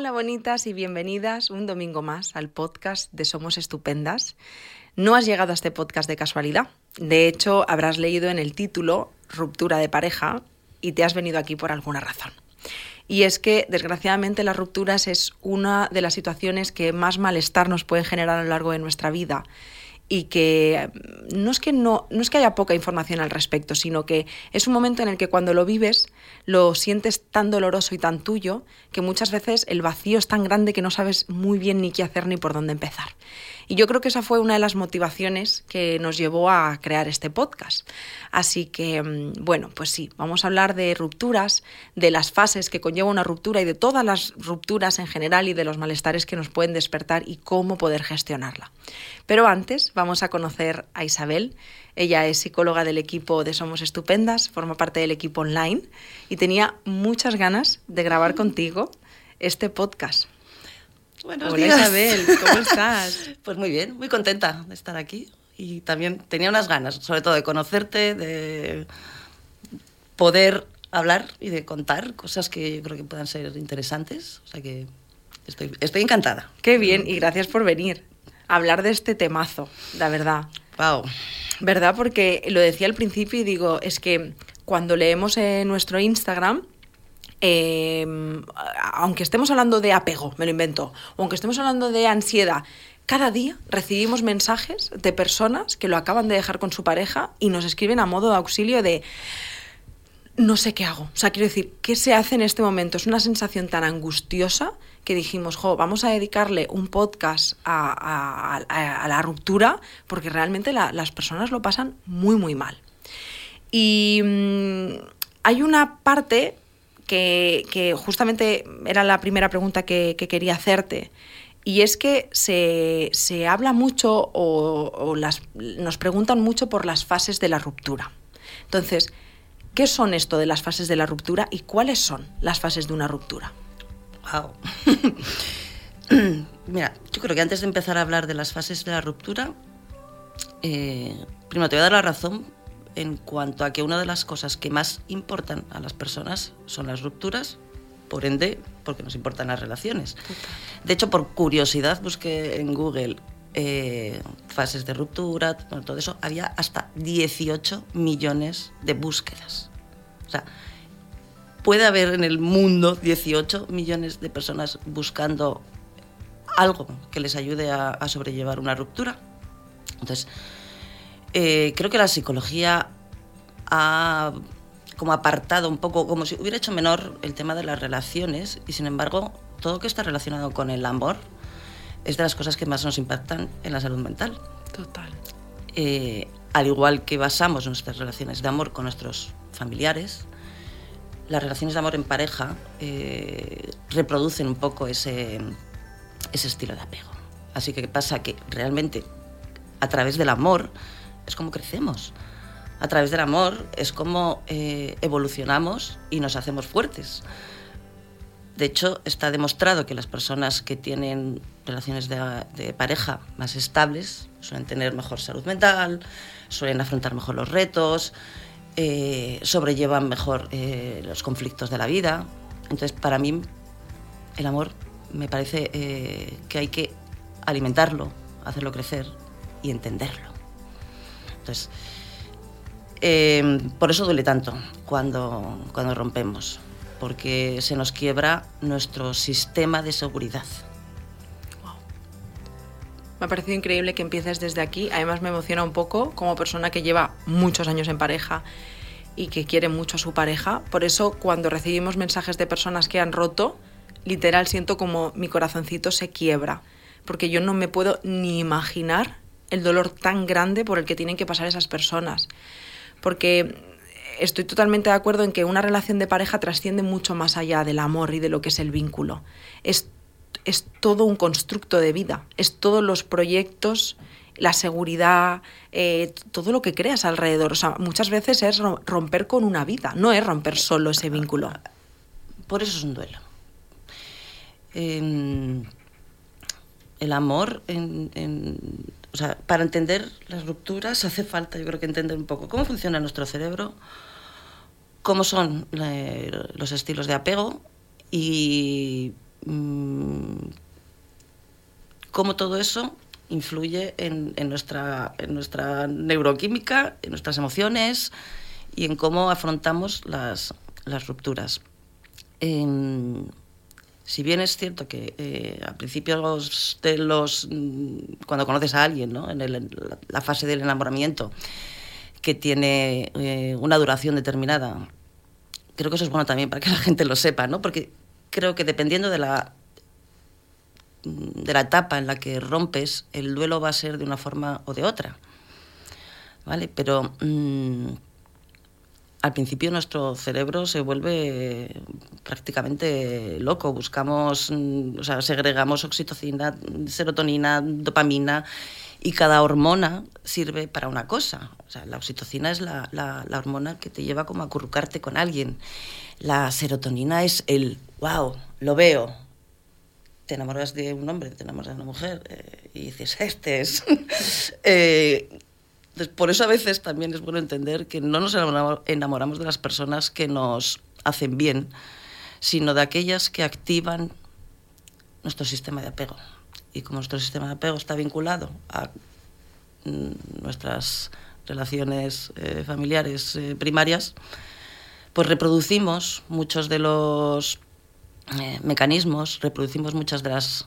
Hola bonitas y bienvenidas un domingo más al podcast de Somos Estupendas. No has llegado a este podcast de casualidad. De hecho, habrás leído en el título Ruptura de pareja y te has venido aquí por alguna razón. Y es que, desgraciadamente, las rupturas es una de las situaciones que más malestar nos pueden generar a lo largo de nuestra vida y que mm, no es que no, no es que haya poca información al respecto, sino que es un momento en el que cuando lo vives lo sientes tan doloroso y tan tuyo que muchas veces el vacío es tan grande que no sabes muy bien ni qué hacer ni por dónde empezar. Y yo creo que esa fue una de las motivaciones que nos llevó a crear este podcast. Así que, mm, bueno, pues sí, vamos a hablar de rupturas, de las fases que conlleva una ruptura y de todas las rupturas en general y de los malestares que nos pueden despertar y cómo poder gestionarla. Pero antes vamos a conocer a Isabel. Ella es psicóloga del equipo de Somos Estupendas, forma parte del equipo online y tenía muchas ganas de grabar contigo este podcast. Buenos Hola días. Isabel, ¿cómo estás? Pues muy bien, muy contenta de estar aquí. Y también tenía unas ganas, sobre todo de conocerte, de poder hablar y de contar cosas que yo creo que puedan ser interesantes. O sea que estoy, estoy encantada. Qué bien y gracias por venir a hablar de este temazo, la verdad. Wow. ¿Verdad? Porque lo decía al principio y digo, es que cuando leemos en nuestro Instagram, eh, aunque estemos hablando de apego, me lo invento, o aunque estemos hablando de ansiedad, cada día recibimos mensajes de personas que lo acaban de dejar con su pareja y nos escriben a modo de auxilio de no sé qué hago. O sea, quiero decir, ¿qué se hace en este momento? Es una sensación tan angustiosa que dijimos, jo, vamos a dedicarle un podcast a, la ruptura porque realmente la- las personas lo pasan muy, muy mal. Y mm, hay una parte que, que justamente era la primera pregunta que, que quería hacerte. Y es que se, se habla mucho o, o las, nos preguntan mucho por las fases de la ruptura. Entonces, ¿qué son esto de las fases de la ruptura y cuáles son las fases de una ruptura? Wow. Mira, yo creo que antes de empezar a hablar de las fases de la ruptura, eh, primero te voy a dar la razón en cuanto a que una de las cosas que más importan a las personas son las rupturas, por ende, porque nos importan las relaciones. De hecho, por curiosidad busqué en Google eh, fases de ruptura, todo eso, había hasta 18 millones de búsquedas. O sea, puede haber en el mundo 18 millones de personas buscando algo que les ayude a, a sobrellevar una ruptura. Entonces, eh, creo que la psicología ha como apartado un poco, como si hubiera hecho menor el tema de las relaciones y sin embargo todo lo que está relacionado con el amor es de las cosas que más nos impactan en la salud mental. Total. Eh, al igual que basamos nuestras relaciones de amor con nuestros familiares, las relaciones de amor en pareja eh, reproducen un poco ese, ese estilo de apego. Así que pasa que realmente a través del amor es como crecemos. A través del amor es como eh, evolucionamos y nos hacemos fuertes. De hecho, está demostrado que las personas que tienen relaciones de, pareja más estables suelen tener mejor salud mental, suelen afrontar mejor los retos, eh, sobrellevan mejor eh, los conflictos de la vida. Entonces, para mí, el amor me parece eh, que hay que alimentarlo, hacerlo crecer y entenderlo. Entonces, eh, por eso duele tanto cuando, cuando rompemos, porque se nos quiebra nuestro sistema de seguridad. Me ha parecido increíble que empieces desde aquí. Además me emociona un poco como persona que lleva muchos años en pareja y que quiere mucho a su pareja. Por eso cuando recibimos mensajes de personas que han roto, literal siento como mi corazoncito se quiebra. Porque yo no me puedo ni imaginar el dolor tan grande por el que tienen que pasar esas personas. Porque estoy totalmente de acuerdo en que una relación de pareja trasciende mucho más allá del amor y de lo que es el vínculo. Es es todo un constructo de vida, es todos los proyectos, la seguridad, eh, todo lo que creas alrededor. O sea, muchas veces es romper con una vida, no es romper solo ese vínculo. Por eso es un duelo. Eh, el amor, en, o sea, para entender las rupturas hace falta, yo creo que entender un poco cómo funciona nuestro cerebro, cómo son eh, los estilos de apego y mm, cómo todo eso influye en, nuestra, en nuestra neuroquímica, en nuestras emociones y en cómo afrontamos las, las rupturas. Si bien es cierto que eh, al principio de los, mm, cuando conoces a alguien, ¿no? en la fase del enamoramiento, que tiene eh, una duración determinada, creo que eso es bueno también para que la gente lo sepa, ¿no? porque creo que dependiendo de la Mm, de la etapa en la que rompes, el duelo va a ser de una forma o de otra. ¿Vale? Pero mm, al principio nuestro cerebro se vuelve prácticamente loco. Buscamos, mm, o sea, segregamos oxitocina, serotonina, dopamina y cada hormona sirve para una cosa. O sea, la oxitocina es la, la, la hormona que te lleva como a acurrucarte con alguien. La serotonina es el, wow, lo veo, te enamoras de un hombre, te enamoras de una mujer eh, y dices, este es. eh, por eso a veces también es bueno entender que no nos enamoramos de las personas que nos hacen bien, sino de aquellas que activan nuestro sistema de apego. Y como nuestro sistema de apego está vinculado a mm, nuestras relaciones eh, familiares eh, primarias, pues reproducimos muchos de los eh, mecanismos, reproducimos muchas de las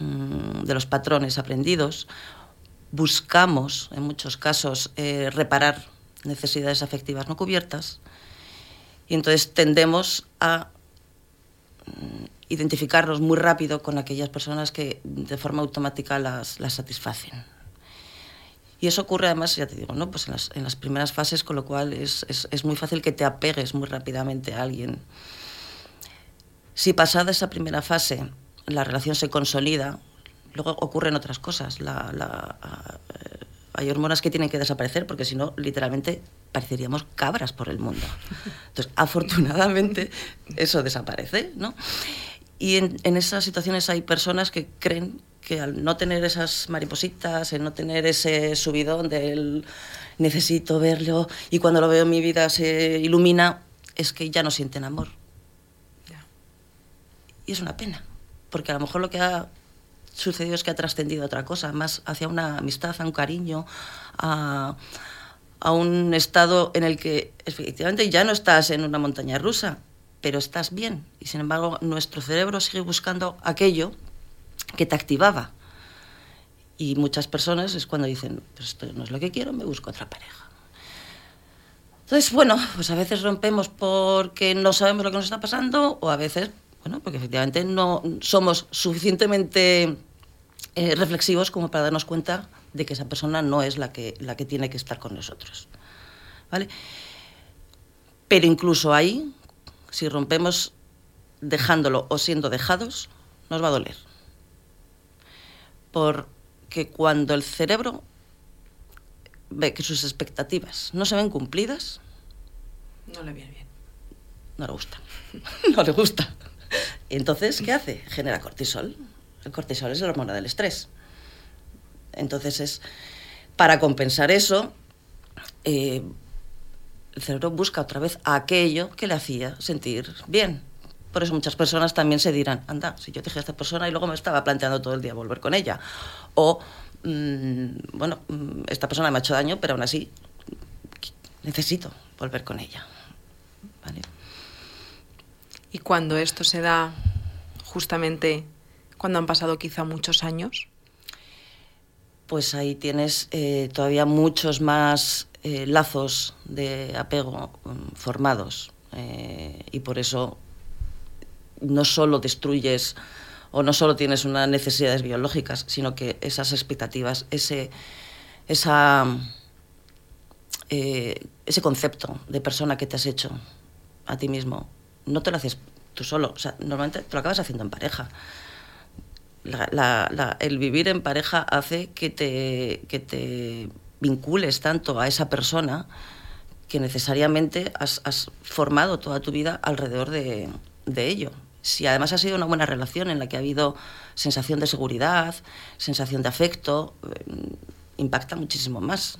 mm, de los patrones aprendidos, buscamos en muchos casos eh, reparar necesidades afectivas no cubiertas y entonces tendemos a mm, identificarnos muy rápido con aquellas personas que de forma automática las, las satisfacen. Y eso ocurre además, ya te digo, ¿no? pues en, las, en las primeras fases, con lo cual es, es, es muy fácil que te apegues muy rápidamente a alguien. Si pasada esa primera fase la relación se consolida, luego ocurren otras cosas. La, eh, hay hormonas que tienen que desaparecer porque si no, literalmente pareceríamos cabras por el mundo. Entonces, afortunadamente, eso desaparece, ¿no? Y en, en, esas situaciones hay personas que creen que al no tener esas maripositas, el no tener ese subidón del necesito verlo y cuando lo veo mi vida se ilumina, es que ya no sienten amor y es una pena, porque a lo mejor lo que ha sucedido es que ha trascendido otra cosa, más hacia una amistad, a un cariño, a, a un estado en el que efectivamente ya no estás en una montaña rusa, pero estás bien. Y sin embargo, nuestro cerebro sigue buscando aquello que te activaba. Y muchas personas es cuando dicen, pues esto no es lo que quiero, me busco otra pareja. Entonces, bueno, pues a veces rompemos porque no sabemos lo que nos está pasando o a veces bueno, porque efectivamente no somos suficientemente eh, reflexivos como para darnos cuenta de que esa persona no es la que, la que tiene que estar con nosotros. ¿Vale? Pero incluso ahí, si rompemos dejándolo o siendo dejados, nos va a doler. Porque cuando el cerebro ve que sus expectativas no se ven cumplidas, no le viene bien. No le gusta. no le gusta. Entonces, ¿qué hace? Genera cortisol. El cortisol es la hormona del estrés. Entonces, es para compensar eso, eh, el cerebro busca otra vez aquello que le hacía sentir bien. Por eso muchas personas también se dirán, anda, si yo dejé a esta persona y luego me estaba planteando todo el día volver con ella. O, mm, bueno, mm, esta persona me ha hecho daño, pero aún así necesito volver con ella. ¿Vale? Y cuando esto se da justamente cuando han pasado quizá muchos años. Pues ahí tienes eh, todavía muchos más eh, lazos de apego um, formados eh, y por eso no solo destruyes o no solo tienes unas necesidades biológicas, sino que esas expectativas, ese, esa, ese concepto de persona que te has hecho a ti mismo no te lo haces tú solo, o sea, normalmente te lo acabas haciendo en pareja. el vivir en pareja hace que te, que te vincules tanto a esa persona que necesariamente has, formado toda tu vida alrededor de, de, ello. Si además ha sido una buena relación en la que ha habido sensación de seguridad, sensación de afecto, eh, impacta muchísimo más.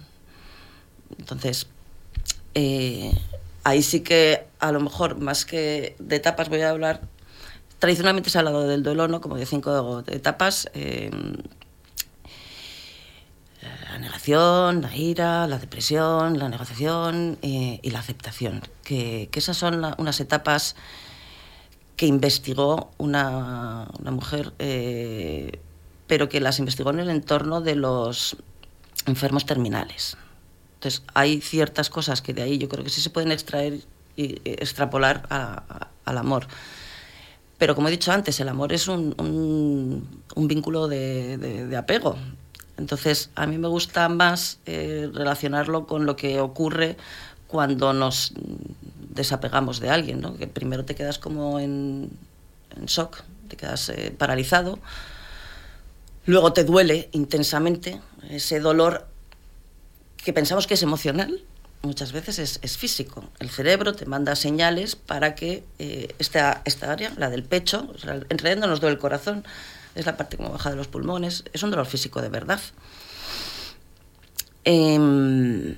Entonces, eh, ahí sí que a lo mejor más que de etapas voy a hablar tradicionalmente se ha hablado del duelo ¿no? como de cinco etapas. Eh, la negación, la ira, la depresión, la negociación eh, y la aceptación. Que, esas son unas etapas que investigó una, mujer, eh, pero que las investigó en el entorno de los enfermos terminales. Entonces, hay ciertas cosas que de ahí yo creo que sí se pueden extraer y extrapolar al amor. Pero como he dicho antes, el amor es un, vínculo de, apego. Entonces, a mí me gusta más eh, relacionarlo con lo que ocurre cuando nos desapegamos de alguien, ¿no? primero te quedas como en, en shock, te quedas eh, paralizado, luego te duele intensamente, ese dolor que pensamos que es emocional, muchas veces es, físico. El cerebro te manda señales para que eh, esta, esta, área, la del pecho, en realidad no nos duele el corazón, es la parte como baja de los pulmones, es un dolor físico de verdad. Em,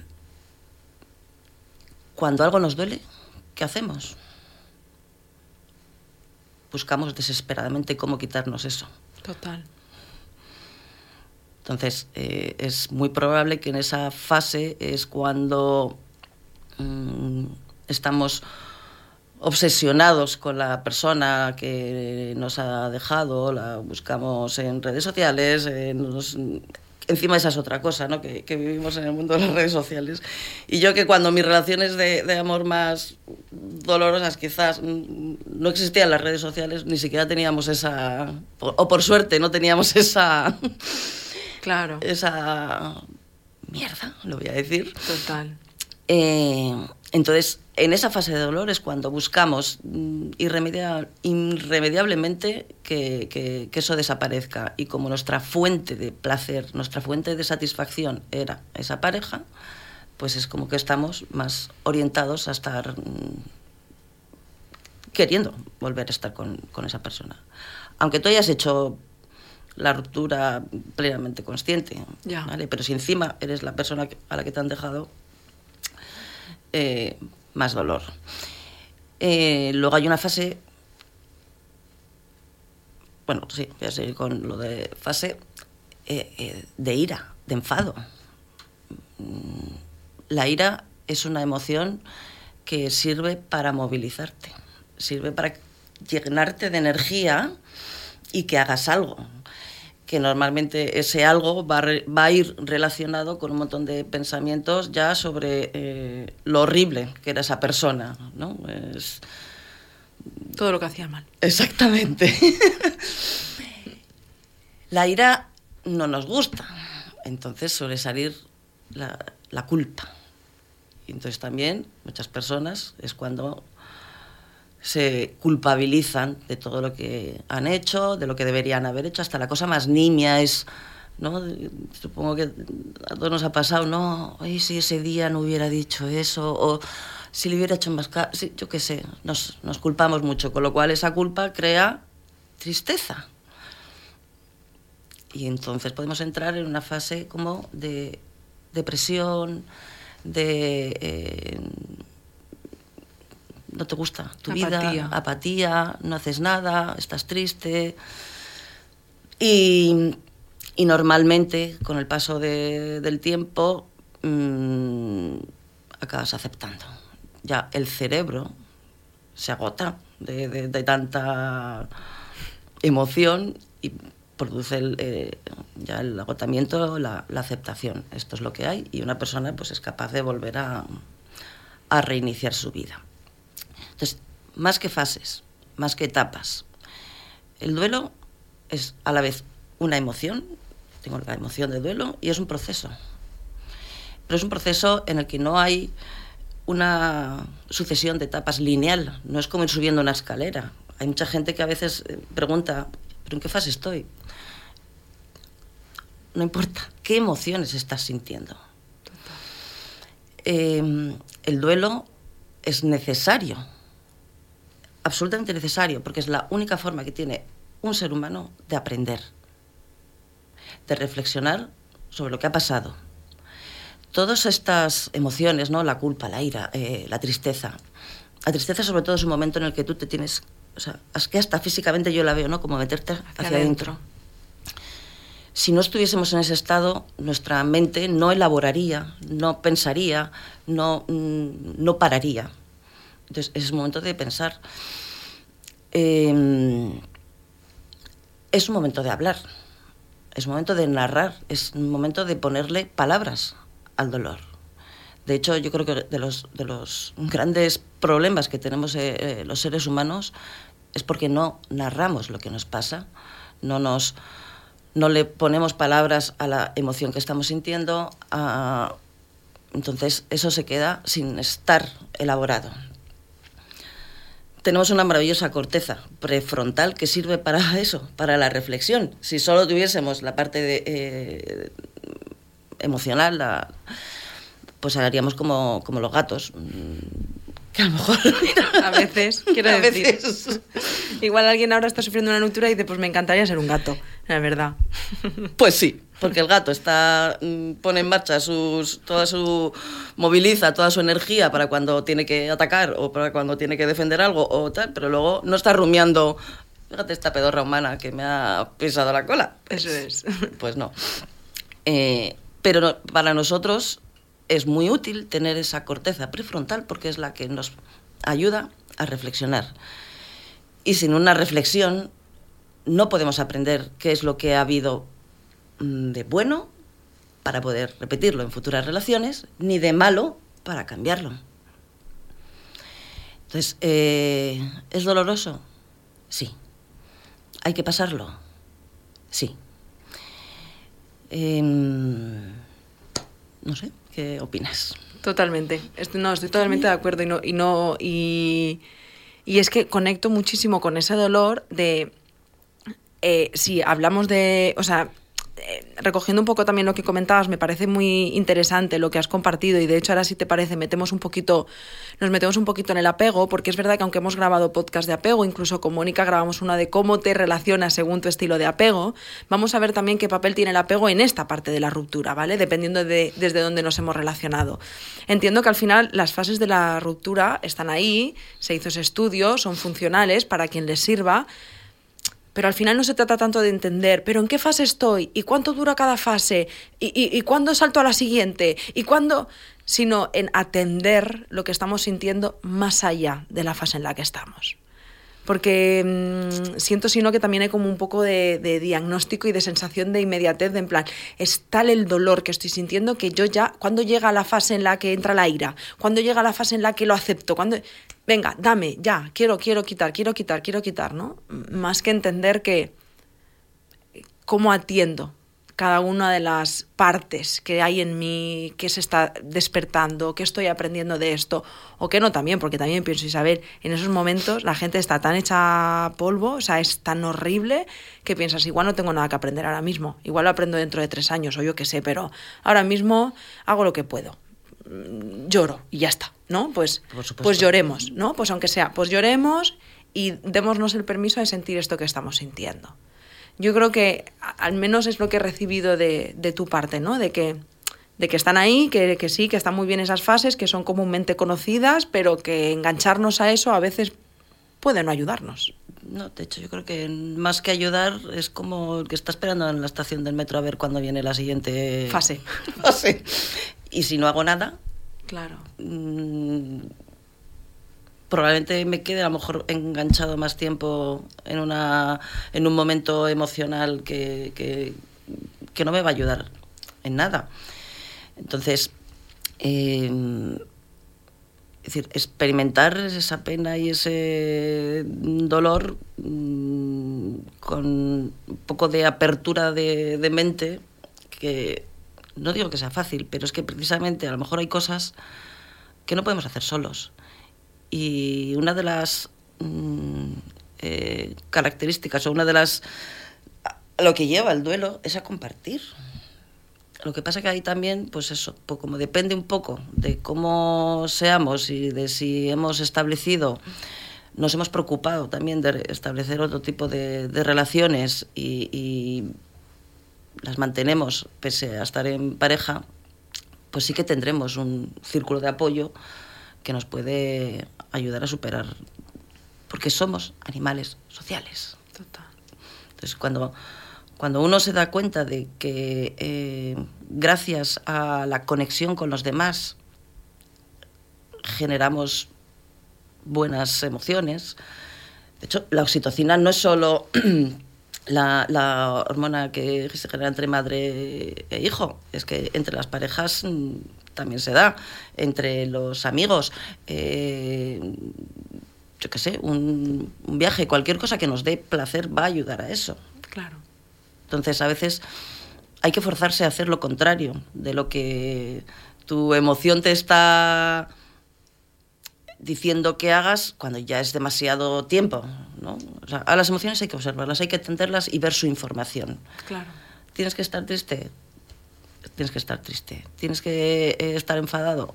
cuando algo nos duele, ¿qué hacemos? Buscamos desesperadamente cómo quitarnos eso. Total. Entonces, eh, es muy probable que en esa fase es cuando mm, estamos obsesionados con la persona que nos ha dejado, la buscamos en redes sociales, encima esa es otra cosa, ¿no? Que, vivimos en el mundo de las redes sociales. Y yo que cuando mis relaciones de, de, amor más dolorosas quizás no existían las redes sociales, ni siquiera teníamos esa, o por suerte no teníamos esa Claro. Esa mierda, lo voy a decir. Total. Eh, entonces, en esa fase de dolor es cuando buscamos mm, irremediablemente que, eso desaparezca. Y como nuestra fuente de placer, nuestra fuente de satisfacción era esa pareja, pues es como que estamos más orientados a estar mm, queriendo volver a estar con, con esa persona. Aunque tú hayas hecho la ruptura plenamente consciente. ¿vale? Pero si encima eres la persona a la que te han dejado, eh, más dolor. Eh, luego hay una fase, bueno, sí, voy a seguir con lo de fase eh, de ira, de enfado. Mm, la ira es una emoción que sirve para movilizarte, sirve para llenarte de energía y que hagas algo que normalmente ese algo va, va, a ir relacionado con un montón de pensamientos ya sobre eh, lo horrible que era esa persona, ¿no? Es... Todo lo que hacía mal. Exactamente. la ira no nos gusta, entonces suele salir la, la culpa. Y entonces también muchas personas es cuando se culpabilizan de todo lo que han hecho, de lo que deberían haber hecho, hasta la cosa más nimia es, ¿no? Supongo que a todos nos ha pasado, no, Ay, si ese día no hubiera dicho eso, o si le hubiera hecho más caso, sí, yo qué sé, nos, culpamos mucho, con lo cual esa culpa crea tristeza. Y entonces podemos entrar en una fase como de depresión, de... Eh, no te gusta tu vida, apatía, no haces nada, estás triste. Y, normalmente, con el paso del tiempo, mm, acabas aceptando. Ya el cerebro se agota de, tanta emoción y produce el, eh, ya el agotamiento, la, aceptación. Esto es lo que hay y una persona pues, es capaz de volver a reiniciar su vida. Entonces, más que fases, más que etapas, el duelo es a la vez una emoción, tengo la emoción de duelo, y es un proceso. Pero es un proceso en el que no hay una sucesión de etapas lineal, no es como ir subiendo una escalera. Hay mucha gente que a veces eh, pregunta, ¿pero en qué fase estoy? No importa, ¿qué emociones estás sintiendo? Eh, el duelo es necesario absolutamente necesario, porque es la única forma que tiene un ser humano de aprender, de reflexionar sobre lo que ha pasado. Todas estas emociones, ¿no? la culpa, la ira, eh, la tristeza. La tristeza sobre todo es un momento en el que tú te tienes o sea, es que hasta físicamente yo la veo, ¿no? Como meterte hacia, adentro. Si no estuviésemos en ese estado, nuestra mente no elaboraría, no pensaría, no, mm, no pararía. Entonces, es momento de pensar. Em, es un momento de hablar, es un momento de narrar, es un momento de ponerle palabras al dolor. De hecho, yo creo que de los, de los grandes problemas que tenemos eh, eh, los seres humanos es porque no narramos lo que nos pasa, no, nos, no le ponemos palabras a la emoción que estamos sintiendo, entonces eso se queda sin estar elaborado. Tenemos una maravillosa corteza prefrontal que sirve para eso, para la reflexión. Si solo tuviésemos la parte de, eh, emocional, la, pues haríamos como, como los gatos. Que a lo mejor. a veces, quiero a decir. Igual alguien ahora está sufriendo una nutura y dice, pues me encantaría ser un gato, la verdad. Pues sí, porque el gato está mm, pone en marcha sus, toda su. moviliza toda su energía para cuando tiene que atacar o para cuando tiene que defender algo o tal, pero luego no está rumiando. Fíjate esta pedorra humana que me ha pisado la cola. Eso es. Pues no. Eh, pero para nosotros es muy útil tener esa corteza prefrontal porque es la que nos ayuda a reflexionar. Y sin una reflexión no podemos aprender qué es lo que ha habido mm, de bueno para poder repetirlo en futuras relaciones, ni de malo para cambiarlo. Entonces, eh, ¿es doloroso? Sí. ¿Hay que pasarlo? Sí. Em, no sé, ¿Qué opinas? Totalmente. No, estoy totalmente de acuerdo y no, y no, y, y es que conecto muchísimo con ese dolor de eh, si hablamos de. O sea, recogiendo un poco también lo que comentabas, me parece muy interesante lo que has compartido y de hecho ahora si te parece metemos un poquito, nos metemos un poquito en el apego, porque es verdad que aunque hemos grabado podcast de apego, incluso con Mónica grabamos una de cómo te relacionas según tu estilo de apego, vamos a ver también qué papel tiene el apego en esta parte de la ruptura, ¿vale? Dependiendo de desde dónde nos hemos relacionado. Entiendo que al final las fases de la ruptura están ahí, se hizo ese estudio, son funcionales para quien les sirva, pero al final no se trata tanto de entender, pero ¿en qué fase estoy? ¿Y cuánto dura cada fase? ¿Y, y, cuándo salto a la siguiente? ¿Y cuándo? Sino en atender lo que estamos sintiendo más allá de la fase en la que estamos porque mm, siento sino que también hay como un poco de, diagnóstico y de sensación de inmediatez, de en plan, es tal el dolor que estoy sintiendo que yo ya, cuando llega la fase en la que entra la ira, cuando llega la fase en la que lo acepto, cuando, venga, dame, ya, quiero, quiero quitar, quiero quitar, quiero quitar, ¿no? Más que entender que, ¿cómo atiendo cada una de las partes que hay en mí, que se está despertando, que estoy aprendiendo de esto, o que no también, porque también pienso, Isabel, en esos momentos la gente está tan hecha polvo, o sea, es tan horrible que piensas, igual no tengo nada que aprender ahora mismo, igual lo aprendo dentro de tres años, o yo qué sé, pero ahora mismo hago lo que puedo, lloro y ya está, ¿no? Pues, pues lloremos, ¿no? Pues aunque sea, pues lloremos y démonos el permiso de sentir esto que estamos sintiendo yo creo que al menos es lo que he recibido de, de tu parte, ¿no? De que, de que están ahí, que, que, sí, que están muy bien esas fases, que son comúnmente conocidas, pero que engancharnos a eso a veces puede no ayudarnos. No, de hecho, yo creo que más que ayudar es como el que está esperando en la estación del metro a ver cuándo viene la siguiente fase. fase. Y si no hago nada, claro. Mmm, probablemente me quede a lo mejor enganchado más tiempo en, una, en un momento emocional que, que, no me va a ayudar en nada. Entonces, eh, es decir, experimentar esa pena y ese dolor mm, con un poco de apertura de, de mente, que no digo que sea fácil, pero es que precisamente a lo mejor hay cosas que no podemos hacer solos y una de las mm, eh, características o una de las... Lo que lleva el duelo es a compartir. Lo que pasa que ahí también, pues eso, pues como depende un poco de cómo seamos y de si hemos establecido, nos hemos preocupado también de establecer otro tipo de, relaciones y, y, las mantenemos pese a estar en pareja, pues sí que tendremos un círculo de apoyo que nos puede ayudar a superar porque somos animales sociales. Total. Entonces, cuando, cuando uno se da cuenta de que eh, gracias a la conexión con los demás generamos buenas emociones, de hecho, la oxitocina no es solo la, la, hormona que se genera entre madre e hijo, es que entre las parejas mm, también se da, entre los amigos, eh, yo qué sé, un, un, viaje, cualquier cosa que nos dé placer va a ayudar a eso. Claro. Entonces, a veces hay que forzarse a hacer lo contrario de lo que tu emoción te está diciendo que hagas cuando ya es demasiado tiempo. ¿no? O sea, a las emociones hay que observarlas, hay que entenderlas y ver su información. Claro. Tienes que estar triste, tienes que estar triste. Tienes que eh, estar enfadado.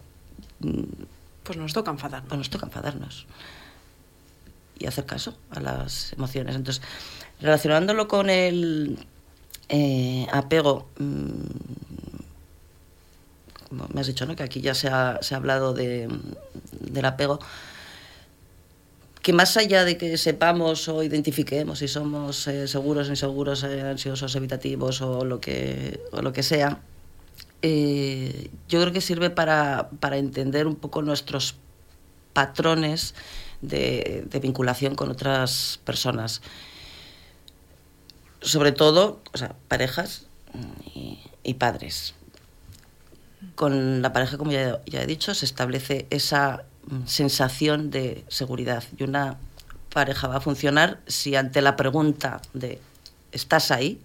Pues nos toca enfadarnos. Pues nos toca enfadarnos. Y hacer caso a las emociones. Entonces, relacionándolo con el eh, apego, mmm, como me has dicho, ¿no? que aquí ya se ha, se ha hablado de, del apego, que más allá de que sepamos o identifiquemos si somos eh, seguros, inseguros, eh, ansiosos, evitativos o lo que, o lo que sea, eh, yo creo que sirve para, para, entender un poco nuestros patrones de, vinculación con otras personas. Sobre todo, o sea, parejas y padres con la pareja, como ya, he dicho, se establece esa sensación de seguridad. Y una pareja va a funcionar si ante la pregunta de ¿estás ahí?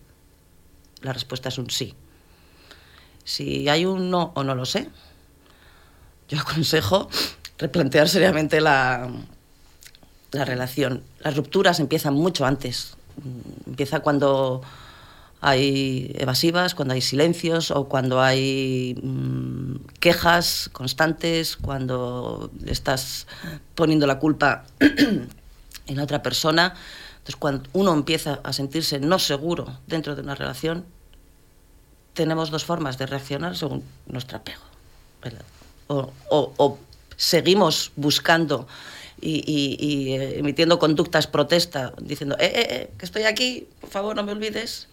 La respuesta es un sí. Si hay un no o no lo sé, yo aconsejo replantear seriamente la, la relación. Las rupturas empiezan mucho antes. Empieza cuando hay evasivas, cuando hay silencios o cuando hay mmm, quejas constantes, cuando estás poniendo la culpa en otra persona. Entonces, cuando uno empieza a sentirse no seguro dentro de una relación, tenemos dos formas de reaccionar según nuestro apego. O, o, o, seguimos buscando y, y, y, emitiendo conductas protesta, diciendo, eh, eh, eh, que estoy aquí, por favor, no me olvides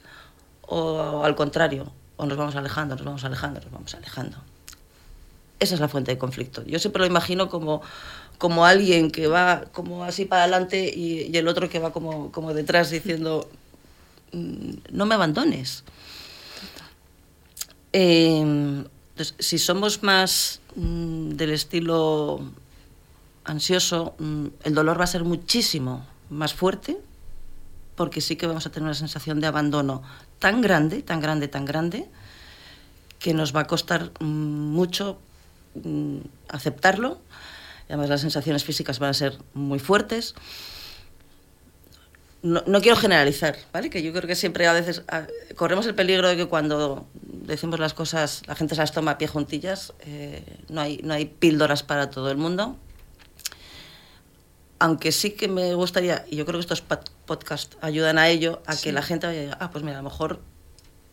o al contrario, o nos vamos alejando, nos vamos alejando, nos vamos alejando. Esa es la fuente de conflicto. Yo siempre lo imagino como, como alguien que va como así para adelante y, el otro que va como, como detrás diciendo, mm, no me abandones. Eh, entonces, si somos más mmm, del estilo ansioso, mmm, el dolor va a ser muchísimo más fuerte porque sí que vamos a tener una sensación de abandono tan grande, tan grande, tan grande, que nos va a costar mucho mm, aceptarlo. Además, las sensaciones físicas van a ser muy fuertes. No, no, quiero generalizar, ¿vale? Que yo creo que siempre a veces corremos el peligro de que cuando decimos las cosas la gente se las toma a pie juntillas. Eh, no, hay, no hay píldoras para todo el mundo aunque sí que me gustaría, y yo creo que estos podcasts ayudan a ello, a sí. que la gente vaya, ah, pues mira, a lo mejor,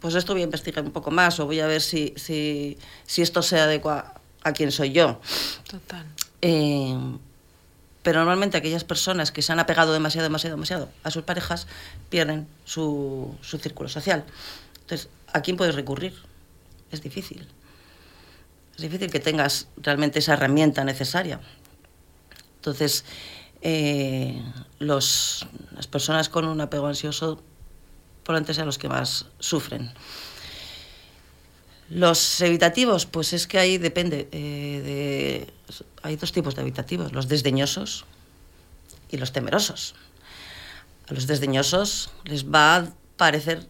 pues esto voy a investigar un poco más, o voy a ver si, si, si esto se adecua a quién soy yo. Total. Eh, pero normalmente aquellas personas que se han apegado demasiado, demasiado, demasiado a sus parejas pierden su, su círculo social. Entonces, ¿a quién puedes recurrir? Es difícil. Es difícil que tengas realmente esa herramienta necesaria. Entonces, eh, los, las personas con un apego ansioso probablemente sean los que más sufren. Los evitativos, pues es que ahí depende. Eh, de, hay dos tipos de evitativos, los desdeñosos y los temerosos. A los desdeñosos les va a parecer,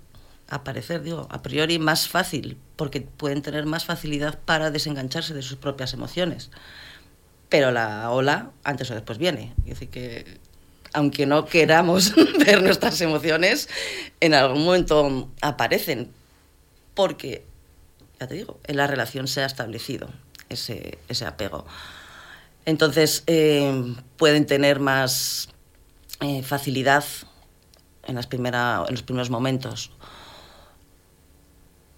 a parecer, digo, a priori más fácil, porque pueden tener más facilidad para desengancharse de sus propias emociones pero la ola antes o después viene. Es decir, que aunque no queramos ver nuestras emociones, en algún momento aparecen, porque, ya te digo, en la relación se ha establecido ese, ese apego. Entonces, eh, pueden tener más eh, facilidad en, las primera, en los primeros momentos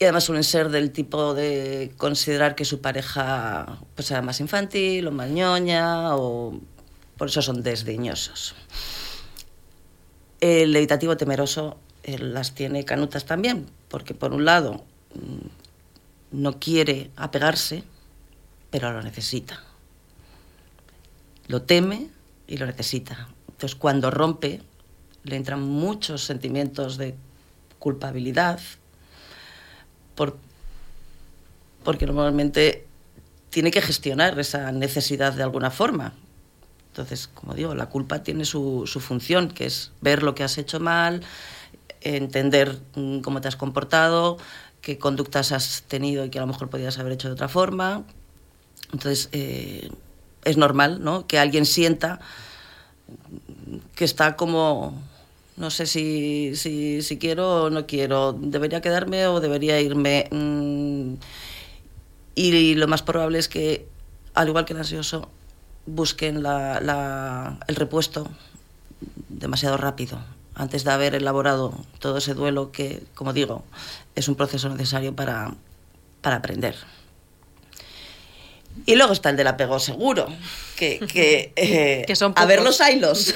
y además suelen ser del tipo de considerar que su pareja pues, sea más infantil o más ñoña o por eso son desdeñosos. El levitativo temeroso eh, las tiene canutas también, porque por un lado mm, no quiere apegarse, pero lo necesita. Lo teme y lo necesita. Entonces cuando rompe le entran muchos sentimientos de culpabilidad, por, porque normalmente tiene que gestionar esa necesidad de alguna forma. Entonces, como digo, la culpa tiene su, su función, que es ver lo que has hecho mal, entender mm, cómo te has comportado, qué conductas has tenido y que a lo mejor podías haber hecho de otra forma. Entonces, eh, es normal ¿no? que alguien sienta que está como, no sé si, si, quiero o no quiero, debería quedarme o debería irme. Mm, y lo más probable es que, al igual que el ansioso, busquen la, la, el repuesto demasiado rápido antes de haber elaborado todo ese duelo que, como digo, es un proceso necesario para, para aprender. Y luego está el del apego seguro, que, que, eh, que son a ver los hilos.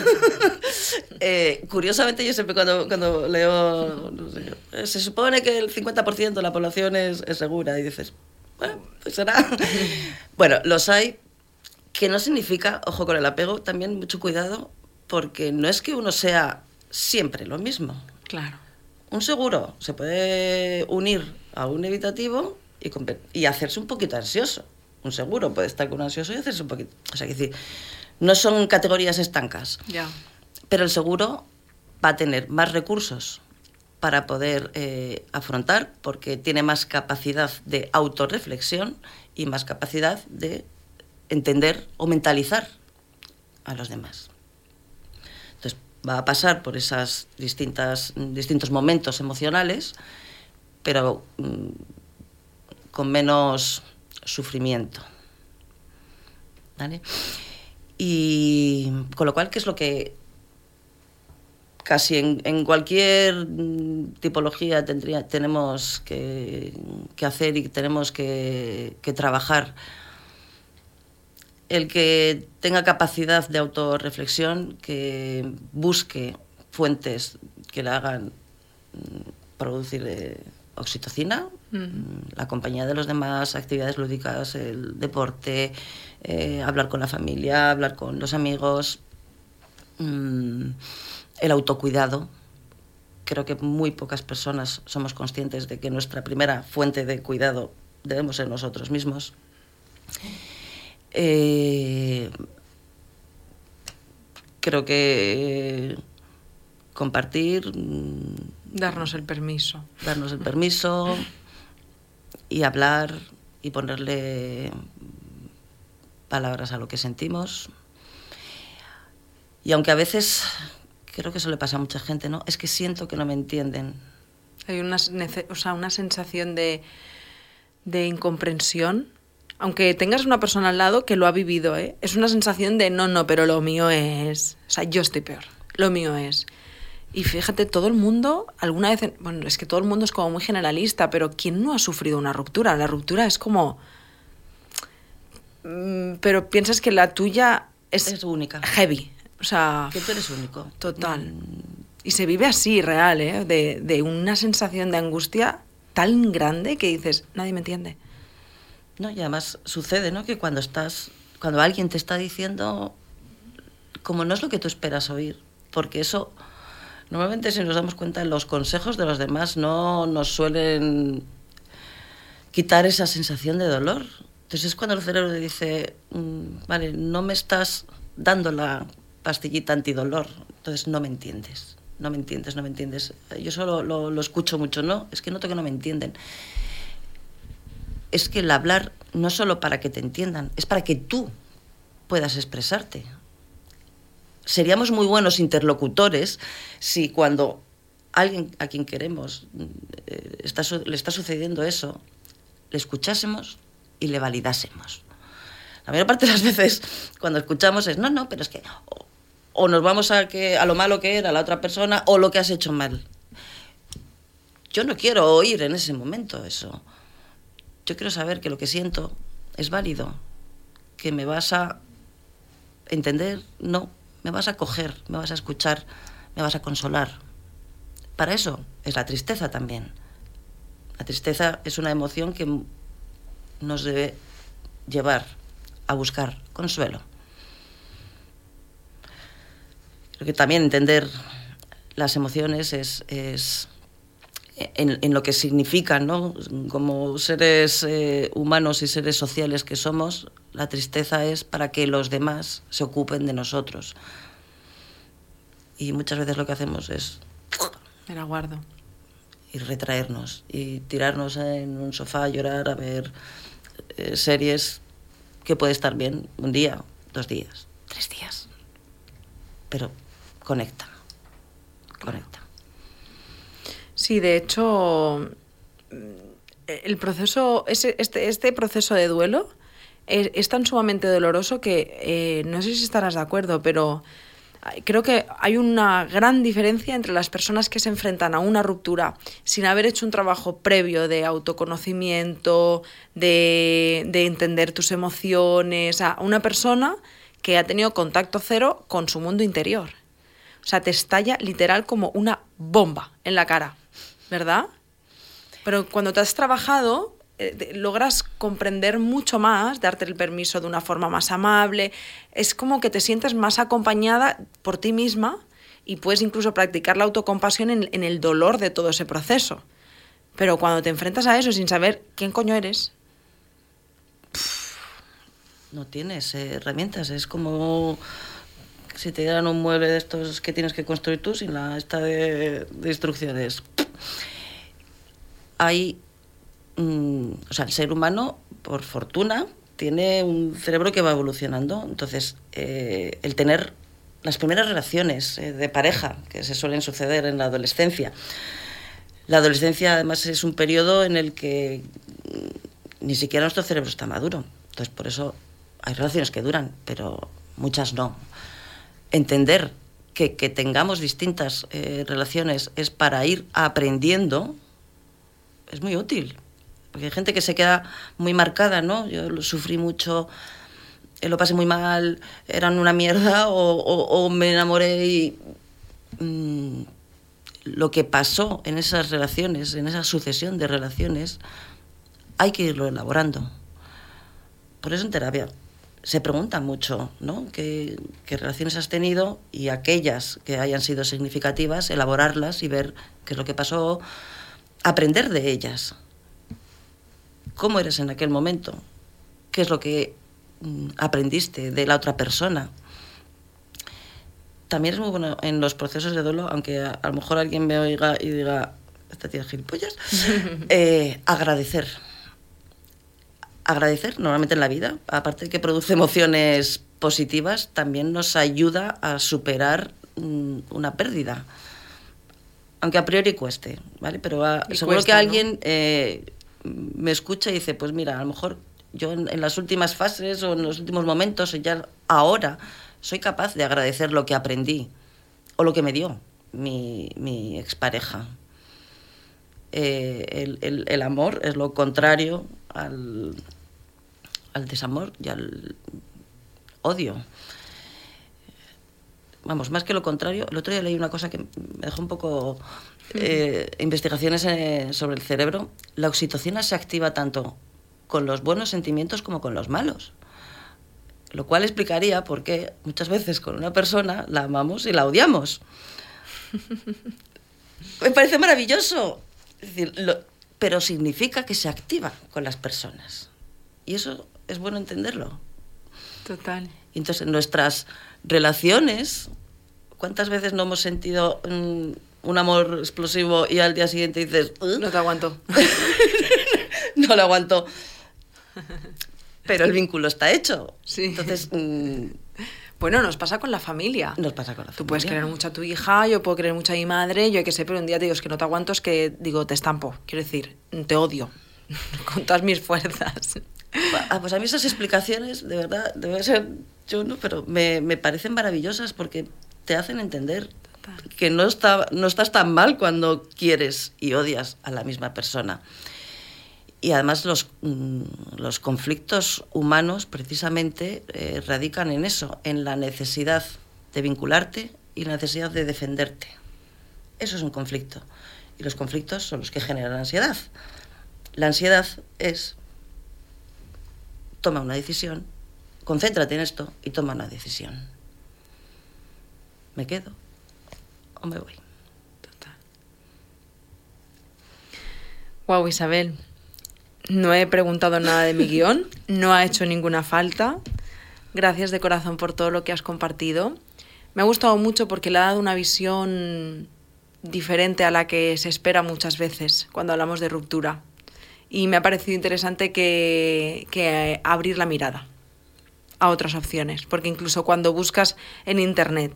eh, curiosamente yo siempre cuando, cuando leo, no sé, se supone que el 50% de la población es, es, segura y dices, bueno, pues será. bueno, los hay, que no significa, ojo con el apego, también mucho cuidado, porque no es que uno sea siempre lo mismo. Claro. Un seguro se puede unir a un evitativo y, y hacerse un poquito ansioso. Un seguro puede estar con un ansioso y hacerse un poquito. O sea, que decir, no son categorías estancas. Ya. Pero el seguro va a tener más recursos para poder eh, afrontar, porque tiene más capacidad de autorreflexión y más capacidad de entender o mentalizar a los demás va a pasar por esos distintos momentos emocionales, pero mm, con menos sufrimiento. ¿Vale? Y con lo cual, ¿qué es lo que casi en, cualquier tipología tendría, tenemos que, hacer y tenemos que, que trabajar? el que tenga capacidad de autorreflexión, que busque fuentes que le hagan mm, producir eh, oxitocina, mm. la compañía de los demás, actividades lúdicas, el deporte, eh, hablar con la familia, hablar con los amigos, mm, el autocuidado. Creo que muy pocas personas somos conscientes de que nuestra primera fuente de cuidado debemos ser nosotros mismos. Eh, creo que compartir. Mm, darnos el permiso. Darnos el permiso y hablar y ponerle palabras a lo que sentimos. Y aunque a veces creo que eso le pasa a mucha gente, ¿no? Es que siento que no me entienden. Hay una, o sea, una sensación de, de incomprensión aunque tengas una persona al lado que lo ha vivido, ¿eh? es una sensación de no, no, pero lo mío es. O sea, yo estoy peor. Lo mío es. Y fíjate, todo el mundo, alguna vez. Bueno, es que todo el mundo es como muy generalista, pero ¿quién no ha sufrido una ruptura? La ruptura es como. Mm, pero piensas que la tuya es. Es única. Heavy. O sea. Que tú eres único. Total. Mm. Y se vive así, real, ¿eh? De, de una sensación de angustia tan grande que dices, nadie me entiende. ¿no? Y además sucede, ¿no? Que cuando estás, cuando alguien te está diciendo, como no es lo que tú esperas oír, porque eso, normalmente si nos damos cuenta, los consejos de los demás no nos suelen quitar esa sensación de dolor. Entonces es cuando el cerebro dice, mm, vale, no me estás dando la pastillita antidolor, entonces no me entiendes, no me entiendes, no me entiendes. Yo solo lo, lo escucho mucho, ¿no? Es que noto que no me entienden es que el hablar no es solo para que te entiendan, es para que tú puedas expresarte. Seríamos muy buenos interlocutores si cuando alguien a quien queremos eh, le está sucediendo eso, le escuchásemos y le validásemos. La mayor parte de las veces cuando escuchamos es, no, no, pero es que o, o nos vamos a, que, a lo malo que era la otra persona o lo que has hecho mal. Yo no quiero oír en ese momento eso. Yo quiero saber que lo que siento es válido, que me vas a entender, no, me vas a coger, me vas a escuchar, me vas a consolar. Para eso es la tristeza también. La tristeza es una emoción que nos debe llevar a buscar consuelo. Creo que también entender las emociones es, es en, lo que significan, ¿no? Como seres eh, humanos y seres sociales que somos, la tristeza es para que los demás se ocupen de nosotros. Y muchas veces lo que hacemos es... Me la guardo. Y retraernos, y tirarnos en un sofá a llorar, a ver eh, series que puede estar bien un día, dos días, tres días. Pero conecta, conecta. Sí, de hecho, el proceso, este, este proceso de duelo es, tan sumamente doloroso que eh, no sé si estarás de acuerdo, pero creo que hay una gran diferencia entre las personas que se enfrentan a una ruptura sin haber hecho un trabajo previo de autoconocimiento, de, de entender tus emociones, a una persona que ha tenido contacto cero con su mundo interior. O sea, te estalla literal como una bomba en la cara. ¿Verdad? Pero cuando te has trabajado, eh, logras comprender mucho más, darte el permiso de una forma más amable, es como que te sientes más acompañada por ti misma y puedes incluso practicar la autocompasión en, el dolor de todo ese proceso. Pero cuando te enfrentas a eso sin saber quién coño eres... No tienes herramientas, es como si te dieran un mueble de estos que tienes que construir tú sin la esta de, instrucciones hay, mm, o sea, el ser humano, por fortuna, tiene un cerebro que va evolucionando. Entonces, eh, el tener las primeras relaciones eh, de pareja que se suelen suceder en la adolescencia. La adolescencia, además, es un periodo en el que mm, ni siquiera nuestro cerebro está maduro. Entonces, por eso hay relaciones que duran, pero muchas no. Entender que, que tengamos distintas eh, relaciones es para ir aprendiendo es muy útil. Porque hay gente que se queda muy marcada, ¿no? Yo lo sufrí mucho, eh, lo pasé muy mal, eran una mierda, o, me enamoré y. Mm, lo que pasó en esas relaciones, en esa sucesión de relaciones, hay que irlo elaborando. Por eso en terapia se pregunta mucho, ¿no? ¿Qué, ¿Qué, relaciones has tenido? Y aquellas que hayan sido significativas, elaborarlas y ver qué es lo que pasó, aprender de ellas. ¿Cómo eres en aquel momento? ¿Qué es lo que mm, aprendiste de la otra persona? También es muy bueno en los procesos de duelo, aunque a, lo mejor alguien me oiga y diga, esta tía gilipollas, eh, agradecer. Agradecer, normalmente en la vida, aparte de que produce emociones positivas, también nos ayuda a superar mm, una pérdida aunque a priori cueste, ¿vale? Pero seguro que alguien eh, me escucha y dice, pues mira, a lo mejor yo en, las últimas fases o en los últimos momentos o ya ahora soy capaz de agradecer lo que aprendí o lo que me dio mi, mi expareja. Eh, el, amor es lo contrario al, al desamor y al odio vamos, más que lo contrario, el otro día leí una cosa que me dejó un poco eh, investigaciones eh, sobre el cerebro. La oxitocina se activa tanto con los buenos sentimientos como con los malos. Lo cual explicaría por qué muchas veces con una persona la amamos y la odiamos. me parece maravilloso. pero significa que se activa con las personas. Y eso es bueno entenderlo. Total. Entonces, nuestras relaciones, ¿cuántas veces no hemos sentido un amor explosivo y al día siguiente dices... No te aguanto. no lo aguanto. Pero el vínculo está hecho. Sí. Entonces... Mm, bueno, nos pasa con la familia. Nos pasa con la familia. Tú puedes querer mucho a tu hija, yo puedo querer mucho a mi madre, yo hay que sé, pero un día te digo, es que no te aguanto, es que digo, te estampo. Quiero decir, te odio con todas mis fuerzas. Ah, pues a mí esas explicaciones, de verdad, debe ser yo no, pero me, me parecen maravillosas porque te hacen entender que no, está, no estás tan mal cuando quieres y odias a la misma persona. y además los, mm, los conflictos humanos precisamente eh, radican en eso, en la necesidad de vincularte y la necesidad de defenderte. Eso es un conflicto. Y los conflictos son los que generan ansiedad. La ansiedad es, toma una decisión, concéntrate en esto y toma una decisión. ¿Me quedo o me voy? Total. Wow, Isabel. No he preguntado nada de mi guion, no ha hecho ninguna falta. Gracias de corazón por todo lo que has compartido. Me ha gustado mucho porque le ha dado una visión diferente a la que se espera muchas veces cuando hablamos de ruptura. Y me ha parecido interesante que, que abrir la mirada a otras opciones, porque incluso cuando buscas en Internet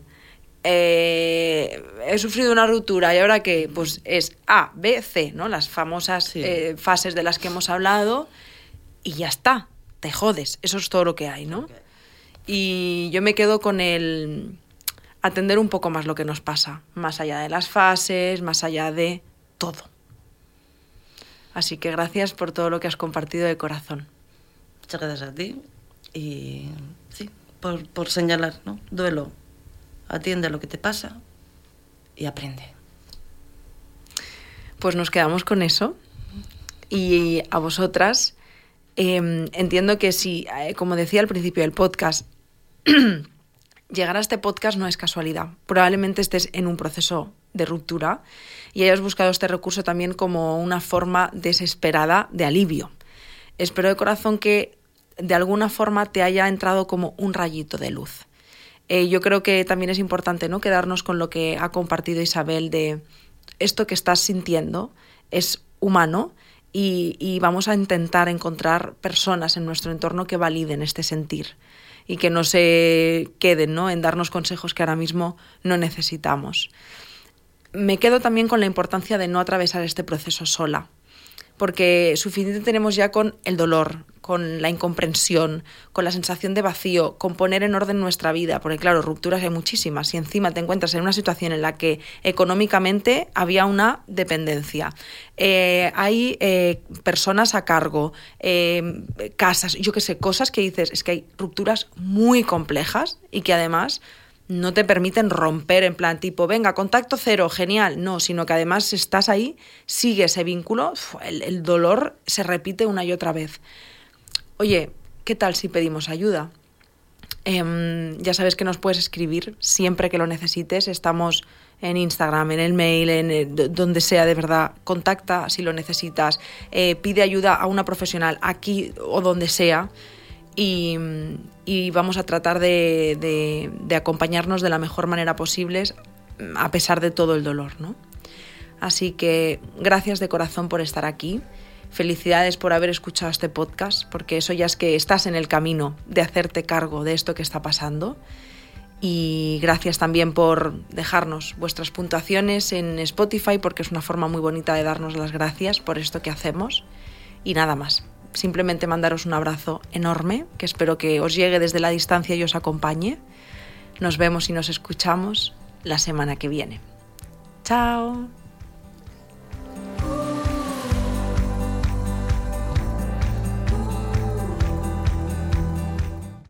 eh, he sufrido una ruptura y ahora que pues es A, B, C, ¿no? Las famosas eh, fases de las que hemos hablado y ya está, te jodes, eso es todo lo que hay, ¿no? Y yo me quedo con el atender un poco más lo que nos pasa, más allá de las fases, más allá de todo. Así que gracias por todo lo que has compartido de corazón. Muchas gracias a ti y sí, por, por señalar, ¿no? Duelo atiende a lo que te pasa y aprende. Pues nos quedamos con eso. Y a vosotras, em, entiendo que si, eh, como decía al principio del podcast, llegar a este podcast no es casualidad. Probablemente estés en un proceso de ruptura y hayas buscado este recurso también como una forma desesperada de alivio. Espero de corazón que de alguna forma te haya entrado como un rayito de luz. Eh, yo creo que también es importante ¿no? quedarnos con lo que ha compartido Isabel de esto que estás sintiendo es humano y, vamos a intentar encontrar personas en nuestro entorno que validen este sentir y que no se queden ¿no? en darnos consejos que ahora mismo no necesitamos. Me quedo también con la importancia de no atravesar este proceso sola, porque suficiente tenemos ya con el dolor, con la incomprensión, con la sensación de vacío, con poner en orden nuestra vida, porque claro, rupturas hay muchísimas y encima te encuentras en una situación en la que económicamente había una dependencia, eh, hay eh, personas a cargo, eh, casas, yo qué sé, cosas que dices, es que hay rupturas muy complejas y que además no te permiten romper en plan tipo, venga, contacto cero, genial, no, sino que además estás ahí, sigue ese vínculo, el dolor se repite una y otra vez oye, ¿qué tal si pedimos ayuda? Em, ya sabes que nos puedes escribir siempre que lo necesites. Estamos en Instagram, en el mail, en donde sea de verdad. Contacta si lo necesitas. Eh, pide ayuda a una profesional aquí o donde sea. Y, vamos a tratar de, de, acompañarnos de la mejor manera posible a pesar de todo el dolor. ¿no? Así que gracias de corazón por estar aquí. Felicidades por haber escuchado este podcast, porque eso ya es que estás en el camino de hacerte cargo de esto que está pasando. Y gracias también por dejarnos vuestras puntuaciones en Spotify, porque es una forma muy bonita de darnos las gracias por esto que hacemos. Y nada más, simplemente mandaros un abrazo enorme, que espero que os llegue desde la distancia y os acompañe. Nos vemos y nos escuchamos la semana que viene. Chao.